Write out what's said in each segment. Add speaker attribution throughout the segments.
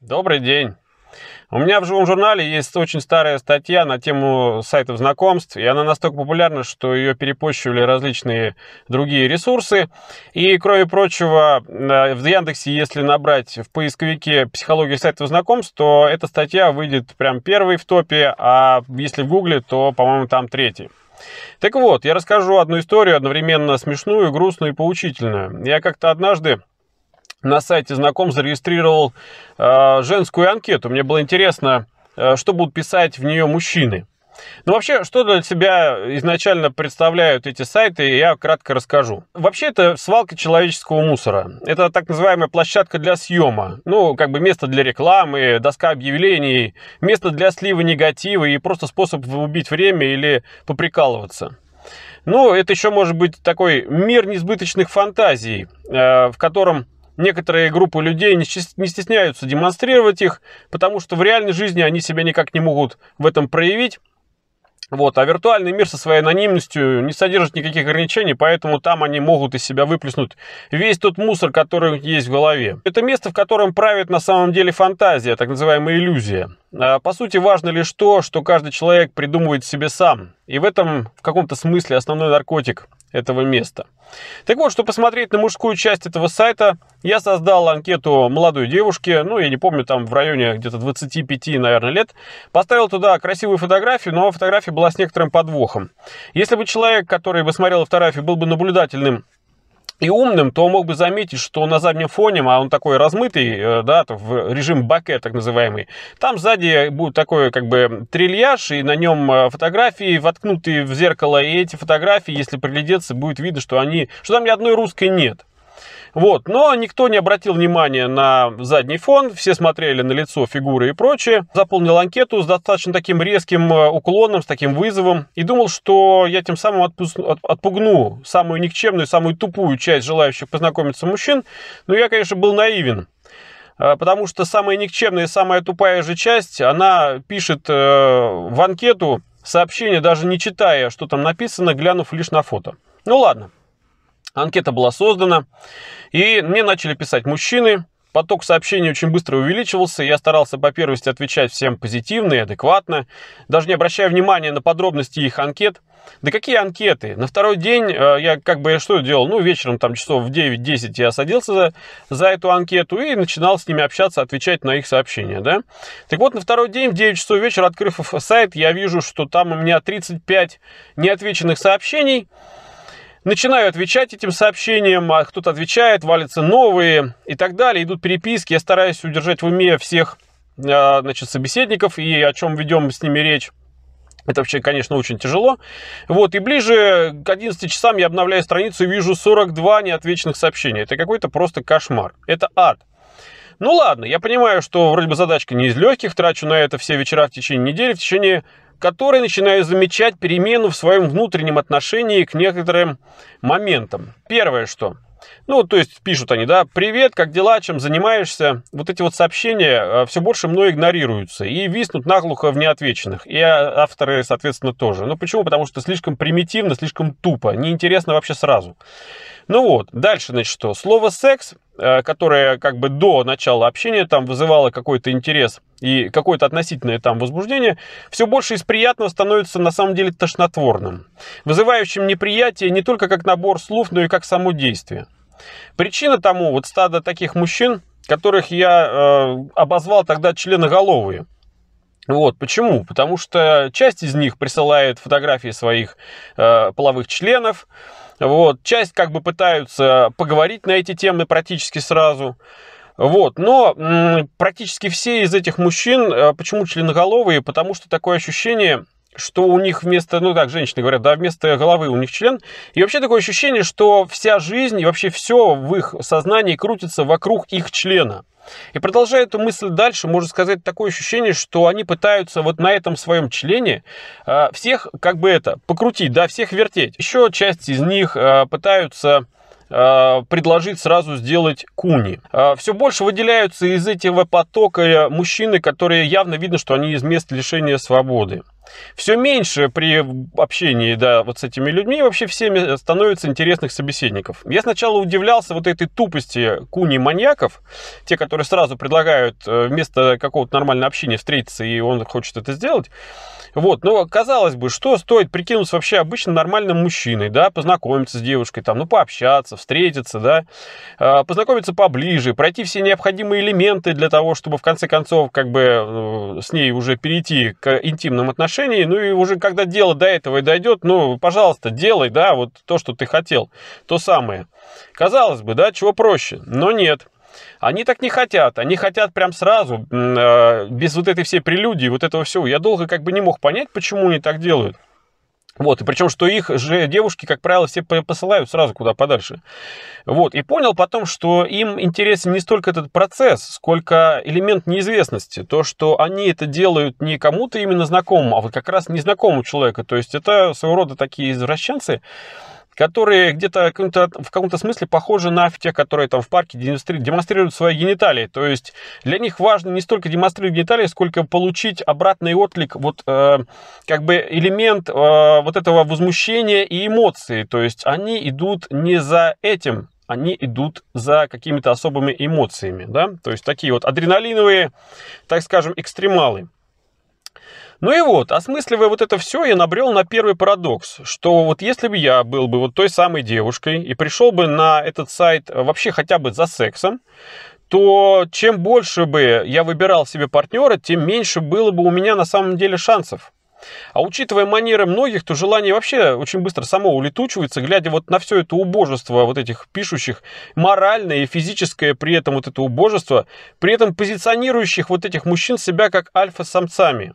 Speaker 1: Добрый день. У меня в живом журнале есть очень старая статья на тему сайтов знакомств, и она настолько популярна, что ее перепощивали различные другие ресурсы. И, кроме прочего, в Яндексе, если набрать в поисковике «психология сайтов знакомств», то эта статья выйдет прям первой в топе, а если в Гугле, то, по-моему, там третий. Так вот, я расскажу одну историю, одновременно смешную, грустную и поучительную. Я как-то однажды на сайте знаком зарегистрировал э, женскую анкету. Мне было интересно, э, что будут писать в нее мужчины. Ну, вообще, что для себя изначально представляют эти сайты, я кратко расскажу. Вообще, это свалка человеческого мусора. Это так называемая площадка для съема. Ну, как бы место для рекламы, доска объявлений, место для слива негатива и просто способ убить время или поприкалываться. Ну, это еще может быть такой мир несбыточных фантазий, э, в котором Некоторые группы людей не стесняются демонстрировать их, потому что в реальной жизни они себя никак не могут в этом проявить. Вот, а виртуальный мир со своей анонимностью не содержит никаких ограничений, поэтому там они могут из себя выплеснуть весь тот мусор, который есть в голове. Это место, в котором правит на самом деле фантазия, так называемая иллюзия. А, по сути, важно лишь то, что каждый человек придумывает себе сам. И в этом, в каком-то смысле, основной наркотик этого места. Так вот, чтобы посмотреть на мужскую часть этого сайта, я создал анкету молодой девушки, ну, я не помню, там в районе где-то 25, наверное, лет. Поставил туда красивую фотографию, но фотография была с некоторым подвохом. Если бы человек, который бы смотрел фотографию, был бы наблюдательным и умным, то мог бы заметить, что на заднем фоне, а он такой размытый, э, да, в режим баке так называемый, там сзади будет такой как бы трильяж, и на нем э, фотографии воткнутые в зеркало, и эти фотографии, если приглядеться, будет видно, что они, что там ни одной русской нет. Вот. Но никто не обратил внимания на задний фон, все смотрели на лицо, фигуры и прочее. Заполнил анкету с достаточно таким резким э, уклоном, с таким вызовом. И думал, что я тем самым отпугну самую никчемную, самую тупую часть желающих познакомиться мужчин. Но я, конечно, был наивен. Э, потому что самая никчемная и самая тупая же часть, она пишет э, в анкету сообщение, даже не читая, что там написано, глянув лишь на фото. Ну ладно. Анкета была создана, и мне начали писать мужчины. Поток сообщений очень быстро увеличивался, я старался по первости отвечать всем позитивно и адекватно, даже не обращая внимания на подробности их анкет. Да какие анкеты? На второй день э, я как бы что делал? Ну, вечером там часов в 9-10 я садился за, за эту анкету и начинал с ними общаться, отвечать на их сообщения, да? Так вот, на второй день в 9 часов вечера, открыв сайт, я вижу, что там у меня 35 неотвеченных сообщений, Начинаю отвечать этим сообщениям, а кто-то отвечает, валятся новые и так далее. Идут переписки, я стараюсь удержать в уме всех а, значит, собеседников и о чем ведем с ними речь. Это вообще, конечно, очень тяжело. Вот, и ближе к 11 часам я обновляю страницу и вижу 42 неотвеченных сообщений. Это какой-то просто кошмар. Это ад. Ну ладно, я понимаю, что вроде бы задачка не из легких, трачу на это все вечера в течение недели, в течение которые начинают замечать перемену в своем внутреннем отношении к некоторым моментам. Первое что? Ну, то есть пишут они, да, привет, как дела, чем занимаешься? Вот эти вот сообщения э, все больше мной игнорируются и виснут наглухо в неотвеченных. И авторы, соответственно, тоже. Ну, почему? Потому что слишком примитивно, слишком тупо, неинтересно вообще сразу. Ну вот, дальше, значит, что? Слово «секс», э, которое как бы до начала общения там вызывало какой-то интерес и какое-то относительное там возбуждение, все больше из приятного становится на самом деле тошнотворным, вызывающим неприятие не только как набор слов, но и как само действие. Причина тому вот стадо таких мужчин, которых я э, обозвал тогда членоголовые. Вот, почему? Потому что часть из них присылает фотографии своих э, половых членов, вот. Часть как бы пытаются поговорить на эти темы практически сразу. Вот. Но практически все из этих мужчин, э, почему членоголовые? Потому что такое ощущение, что у них вместо, ну так, женщины говорят, да, вместо головы у них член. И вообще такое ощущение, что вся жизнь и вообще все в их сознании крутится вокруг их члена. И продолжая эту мысль дальше, можно сказать такое ощущение, что они пытаются вот на этом своем члене э, всех как бы это покрутить, да, всех вертеть. Еще часть из них э, пытаются э, предложить сразу сделать куни. Все больше выделяются из этого потока мужчины, которые явно видно, что они из мест лишения свободы. Все меньше при общении, да, вот с этими людьми вообще всеми становится интересных собеседников. Я сначала удивлялся вот этой тупости куни-маньяков, те, которые сразу предлагают э, вместо какого-то нормального общения встретиться, и он хочет это сделать. Вот, но казалось бы, что стоит прикинуться вообще обычным нормальным мужчиной, да, познакомиться с девушкой, там, ну, пообщаться, встретиться, да, а, познакомиться поближе, пройти все необходимые элементы для того, чтобы в конце концов, как бы, э, с ней уже перейти к интимным отношениям, ну, и уже когда дело до этого и дойдет, ну, пожалуйста, делай, да, вот то, что ты хотел, то самое. Казалось бы, да, чего проще, но нет. Они так не хотят. Они хотят прям сразу, э, без вот этой всей прелюдии, вот этого всего. Я долго как бы не мог понять, почему они так делают. Вот, и причем, что их же девушки, как правило, все посылают сразу куда подальше. Вот, и понял потом, что им интересен не столько этот процесс, сколько элемент неизвестности. То, что они это делают не кому-то именно знакомому, а вот как раз незнакомому человеку. То есть это своего рода такие извращенцы, которые где-то в каком-то смысле похожи на тех, которые там в парке демонстрируют свои гениталии. То есть для них важно не столько демонстрировать гениталии, сколько получить обратный отклик, вот э, как бы элемент э, вот этого возмущения и эмоции. То есть они идут не за этим, они идут за какими-то особыми эмоциями, да, то есть такие вот адреналиновые, так скажем, экстремалы. Ну и вот, осмысливая вот это все, я набрел на первый парадокс, что вот если бы я был бы вот той самой девушкой и пришел бы на этот сайт вообще хотя бы за сексом, то чем больше бы я выбирал себе партнера, тем меньше было бы у меня на самом деле шансов. А учитывая манеры многих, то желание вообще очень быстро само улетучивается, глядя вот на все это убожество вот этих пишущих, моральное и физическое при этом вот это убожество, при этом позиционирующих вот этих мужчин себя как альфа-самцами.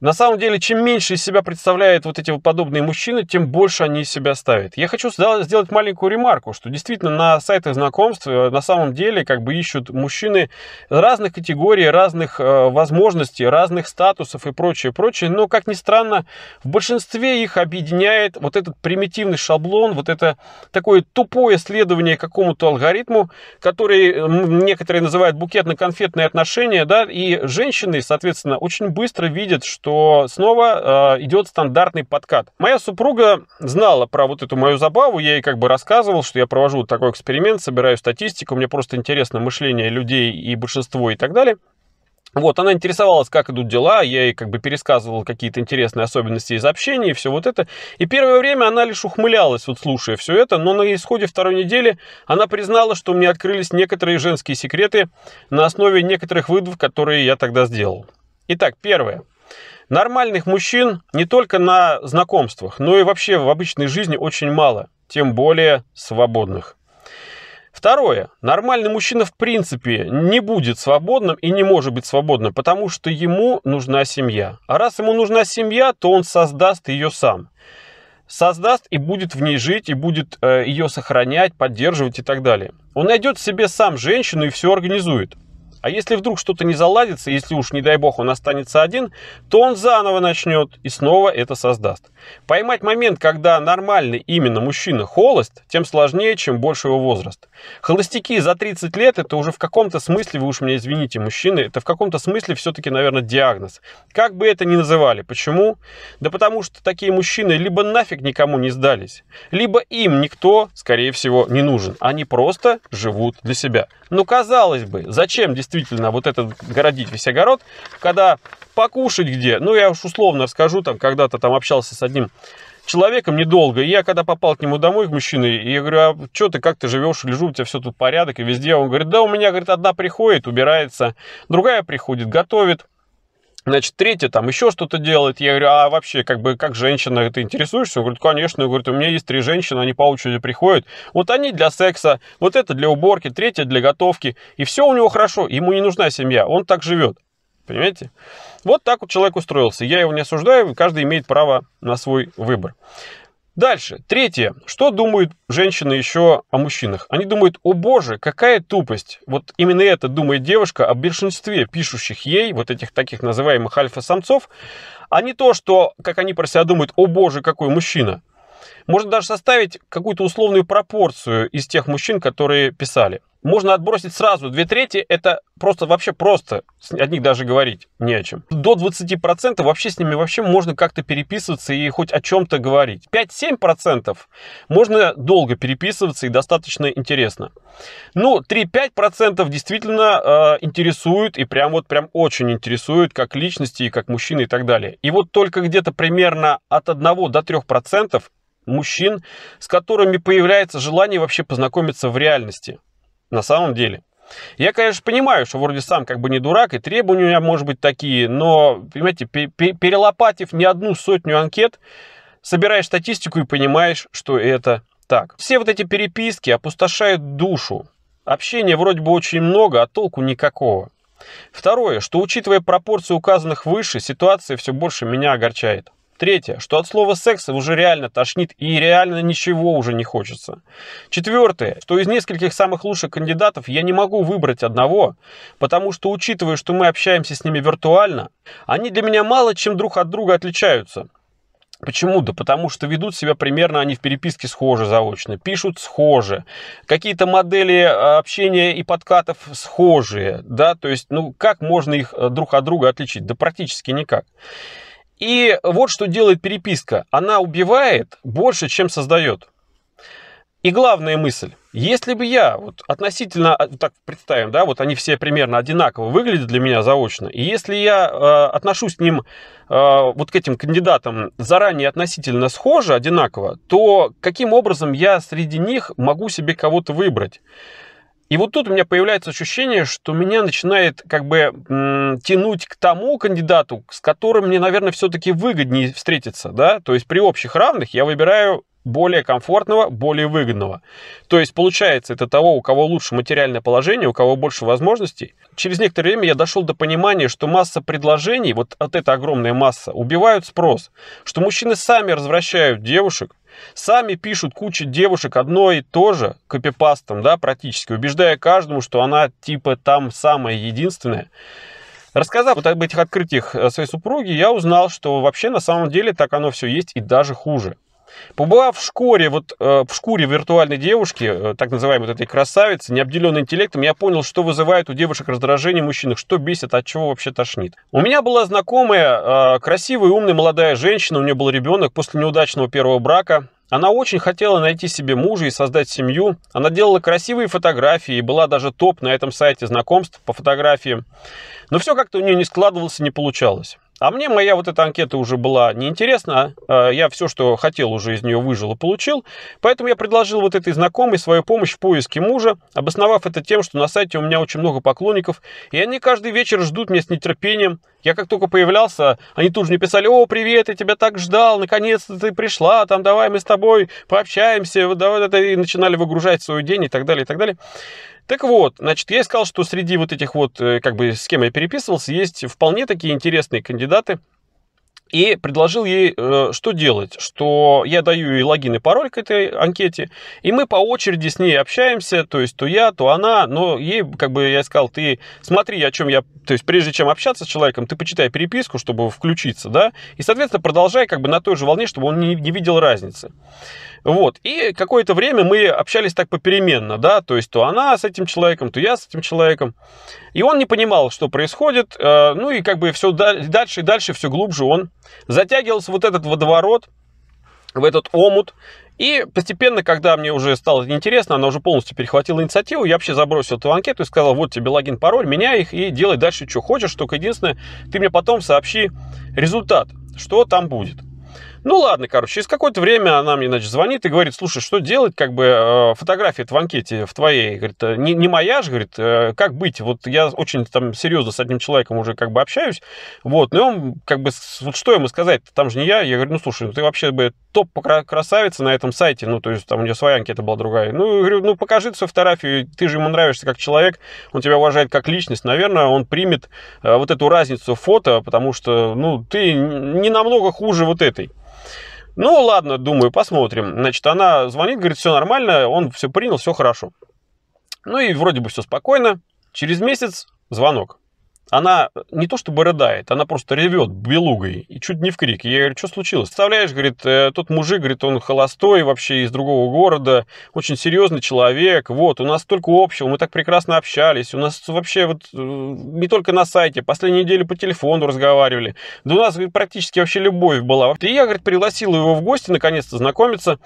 Speaker 1: На самом деле, чем меньше из себя представляют вот эти подобные мужчины, тем больше они из себя ставят. Я хочу сделать маленькую ремарку, что действительно на сайтах знакомств э, на самом деле как бы ищут мужчины разных категорий, разных э, возможностей, разных статусов и прочее, прочее. Но, как ни странно, в большинстве их объединяет вот этот примитивный шаблон, вот это такое тупое следование какому-то алгоритму, который некоторые называют букетно-конфетные отношения, да, и женщины, соответственно, очень быстро видят, что что снова э, идет стандартный подкат. Моя супруга знала про вот эту мою забаву, я ей как бы рассказывал, что я провожу такой эксперимент, собираю статистику, мне просто интересно мышление людей и большинство и так далее. Вот, она интересовалась, как идут дела, я ей как бы пересказывал какие-то интересные особенности из общения и все вот это. И первое время она лишь ухмылялась, вот слушая все это, но на исходе второй недели она признала, что мне открылись некоторые женские секреты на основе некоторых выводов, которые я тогда сделал. Итак, первое. Нормальных мужчин не только на знакомствах, но и вообще в обычной жизни очень мало, тем более свободных. Второе. Нормальный мужчина в принципе не будет свободным и не может быть свободным, потому что ему нужна семья. А раз ему нужна семья, то он создаст ее сам. Создаст и будет в ней жить, и будет э, ее сохранять, поддерживать и так далее. Он найдет себе сам женщину и все организует. А если вдруг что-то не заладится, если уж, не дай бог, он останется один, то он заново начнет и снова это создаст. Поймать момент, когда нормальный именно мужчина холост, тем сложнее, чем больше его возраст. Холостяки за 30 лет, это уже в каком-то смысле, вы уж меня извините, мужчины, это в каком-то смысле все-таки, наверное, диагноз. Как бы это ни называли. Почему? Да потому что такие мужчины либо нафиг никому не сдались, либо им никто, скорее всего, не нужен. Они просто живут для себя. Ну, казалось бы, зачем действительно вот этот городить весь огород, когда покушать где, ну, я уж условно расскажу, там, когда-то там общался с одним человеком недолго. И я когда попал к нему домой, к мужчине, и я говорю, а что ты, как ты живешь, лежу, у тебя все тут порядок и везде. Он говорит, да, у меня, говорит, одна приходит, убирается, другая приходит, готовит. Значит, третья там еще что-то делает. Я говорю, а вообще, как бы, как женщина, ты интересуешься? Он говорит, конечно. Я говорю, у меня есть три женщины, они по очереди приходят. Вот они для секса, вот это для уборки, третья для готовки. И все у него хорошо, ему не нужна семья, он так живет. Понимаете? Вот так вот человек устроился. Я его не осуждаю, каждый имеет право на свой выбор. Дальше. Третье. Что думают женщины еще о мужчинах? Они думают, о боже, какая тупость. Вот именно это думает девушка о большинстве пишущих ей, вот этих таких называемых альфа-самцов, а не то, что, как они про себя думают, о боже, какой мужчина. Можно даже составить какую-то условную пропорцию из тех мужчин, которые писали. Можно отбросить сразу. Две трети это просто вообще просто. О них даже говорить не о чем. До 20% вообще с ними вообще можно как-то переписываться и хоть о чем-то говорить. 5-7% можно долго переписываться и достаточно интересно. Ну, 3-5% действительно э, интересуют и прям вот прям очень интересуют как личности и как мужчины и так далее. И вот только где-то примерно от 1 до 3% мужчин, с которыми появляется желание вообще познакомиться в реальности на самом деле. Я, конечно, понимаю, что вроде сам как бы не дурак, и требования у меня, может быть, такие, но, понимаете, перелопатив не одну сотню анкет, собираешь статистику и понимаешь, что это так. Все вот эти переписки опустошают душу. Общения вроде бы очень много, а толку никакого. Второе, что учитывая пропорции указанных выше, ситуация все больше меня огорчает. Третье, что от слова секса уже реально тошнит и реально ничего уже не хочется. Четвертое, что из нескольких самых лучших кандидатов я не могу выбрать одного, потому что, учитывая, что мы общаемся с ними виртуально, они для меня мало чем друг от друга отличаются. Почему? Да потому что ведут себя примерно они в переписке схожи заочно, пишут схожи, какие-то модели а, общения и подкатов схожие, да, то есть, ну, как можно их э, друг от друга отличить? Да практически никак. И вот что делает переписка. Она убивает больше, чем создает. И главная мысль. Если бы я вот относительно, а, так представим, да, вот они все примерно одинаково выглядят для меня заочно, и если я э, отношусь к ним, э, вот к этим кандидатам заранее относительно схоже, одинаково, то каким образом я среди них могу себе кого-то выбрать? И вот тут у меня появляется ощущение, что меня начинает как бы м, тянуть к тому кандидату, с которым мне, наверное, все-таки выгоднее встретиться, да, то есть при общих равных я выбираю более комфортного, более выгодного. То есть получается это того, у кого лучше материальное положение, у кого больше возможностей. Через некоторое время я дошел до понимания, что масса предложений, вот от эта огромная масса, убивают спрос. Что мужчины сами развращают девушек, Сами пишут куча девушек одно и то же, копипастом, да, практически, убеждая каждому, что она типа там самая единственная. Рассказав вот об этих открытиях э, своей супруге, я узнал, что вообще на самом деле так оно все есть и даже хуже. Побывав в шкуре, вот э, в шкуре виртуальной девушки, э, так называемой вот этой красавицы, не обделенной интеллектом, я понял, что вызывает у девушек раздражение мужчин, что бесит, от чего вообще тошнит. У меня была знакомая, э, красивая, умная молодая женщина, у нее был ребенок после неудачного первого брака. Она очень хотела найти себе мужа и создать семью. Она делала красивые фотографии и была даже топ на этом сайте знакомств по фотографиям. Но все как-то у нее не складывалось и не получалось. А мне моя вот эта анкета уже была неинтересна. А, я все, что хотел, уже из нее выжил и получил. Поэтому я предложил вот этой знакомой свою помощь в поиске мужа, обосновав это тем, что на сайте у меня очень много поклонников, и они каждый вечер ждут меня с нетерпением. Я как только появлялся, они тут же мне писали, о, привет, я тебя так ждал, наконец-то ты пришла, там, давай мы с тобой пообщаемся, давай, это, и начинали выгружать свой день и так далее, и так далее. Так вот, значит, я искал, что среди вот этих вот, э, как бы, с кем я переписывался, есть вполне такие интересные кандидаты, и предложил ей, э, что делать, что я даю ей логин и пароль к этой анкете, и мы по очереди с ней общаемся, то есть то я, то она, но ей, как бы я сказал, ты смотри, о чем я, то есть прежде чем общаться с человеком, ты почитай переписку, чтобы включиться, да, и, соответственно, продолжай как бы на той же волне, чтобы он не, не видел разницы. Вот. И какое-то время мы общались так попеременно, да, то есть то она с этим человеком, то я с этим человеком. И он не понимал, что происходит, э, ну и как бы все дальше и дальше, все глубже он затягивался вот этот водоворот, в этот омут. И постепенно, когда мне уже стало интересно, она уже полностью перехватила инициативу, я вообще забросил эту анкету и сказал, вот тебе логин, пароль, меняй их и делай дальше, что хочешь, только единственное, ты мне потом сообщи результат, что там будет. Ну ладно, короче, через какое-то время она мне, значит, звонит и говорит, слушай, что делать, как бы э, фотография в анкете в твоей, говорит, «Э, не, не моя же, говорит, э, как быть, вот я очень там серьезно с одним человеком уже как бы общаюсь, вот, ну он как бы, вот что ему сказать, там же не я, я говорю, ну слушай, ну ты вообще бы топ красавица на этом сайте, ну то есть там у нее своя анкета была другая, ну говорю, ну покажи свою фотографию, ты же ему нравишься как человек, он тебя уважает как личность, наверное, он примет вот эту разницу фото, потому что, ну ты не намного хуже вот этой. Ну, ладно, думаю, посмотрим. Значит, она звонит, говорит, все нормально, он все принял, все хорошо. Ну и вроде бы все спокойно. Через месяц звонок. Она не то чтобы рыдает, она просто ревет белугой и чуть не в крик. Я говорю, что случилось? Представляешь, говорит, э, тот мужик, говорит, он холостой вообще из другого города, очень серьезный человек, вот, у нас столько общего, мы так прекрасно общались, у нас вообще вот э, не только на сайте, последнюю неделю по телефону разговаривали, да у нас говорит, практически вообще любовь была. И я, говорит, пригласил его в гости, наконец-то знакомиться,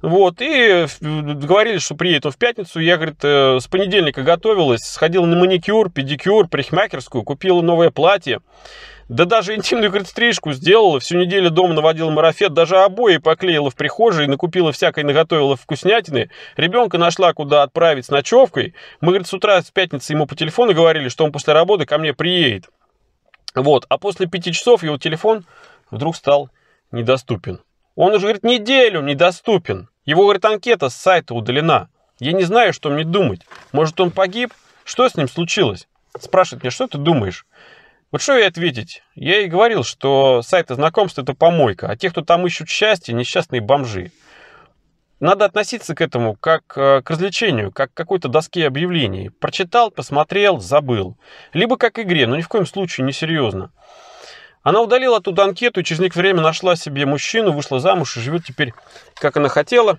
Speaker 1: вот, и говорили, что приедет он в пятницу, я, говорит, э, с понедельника готовилась, сходила на маникюр, педикюр, парикмахерскую, купила новое платье. Да даже интимную, говорит, стрижку сделала, всю неделю дома наводила марафет, даже обои поклеила в прихожей, накупила всякой, наготовила вкуснятины. Ребенка нашла, куда отправить с ночевкой. Мы, говорит, с утра с пятницы ему по телефону говорили, что он после работы ко мне приедет. Вот, а после пяти часов его телефон вдруг стал недоступен. Он уже, говорит, неделю недоступен. Его, говорит, анкета с сайта удалена. Я не знаю, что мне думать. Может, он погиб? Что с ним случилось? спрашивает меня, что ты думаешь? Вот что ей ответить? Я ей говорил, что сайты знакомств – это помойка, а те, кто там ищут счастье, несчастные бомжи. Надо относиться к этому как э, к развлечению, как к какой-то доске объявлений. Прочитал, посмотрел, забыл. Либо как игре, но ни в коем случае не серьезно. Она удалила оттуда анкету и через некоторое время нашла себе мужчину, вышла замуж и живет теперь, как она хотела.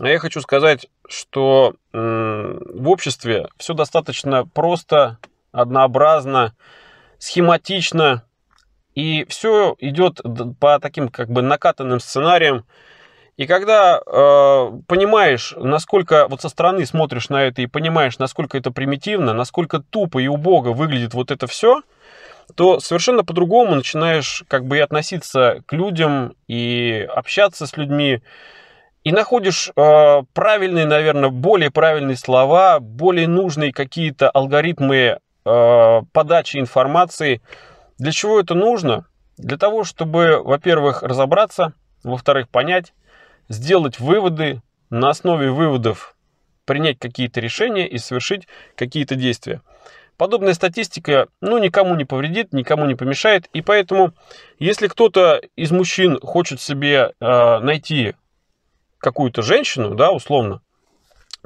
Speaker 1: А я хочу сказать, что в обществе все достаточно просто, однообразно, схематично, и все идет по таким как бы накатанным сценариям. И когда э, понимаешь, насколько вот со стороны смотришь на это и понимаешь, насколько это примитивно, насколько тупо и убого выглядит вот это все, то совершенно по-другому начинаешь как бы и относиться к людям и общаться с людьми и находишь э, правильные, наверное, более правильные слова, более нужные какие-то алгоритмы э, подачи информации. Для чего это нужно? Для того, чтобы, во-первых, разобраться, во-вторых, понять, сделать выводы, на основе выводов принять какие-то решения и совершить какие-то действия. Подобная статистика, ну, никому не повредит, никому не помешает, и поэтому, если кто-то из мужчин хочет себе э, найти какую-то женщину, да, условно,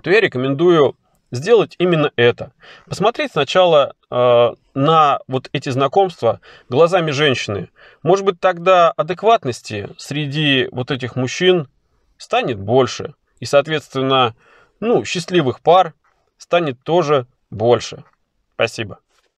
Speaker 1: то я рекомендую сделать именно это. Посмотреть сначала э, на вот эти знакомства глазами женщины. Может быть, тогда адекватности среди вот этих мужчин станет больше. И, соответственно, ну, счастливых пар станет тоже больше. Спасибо.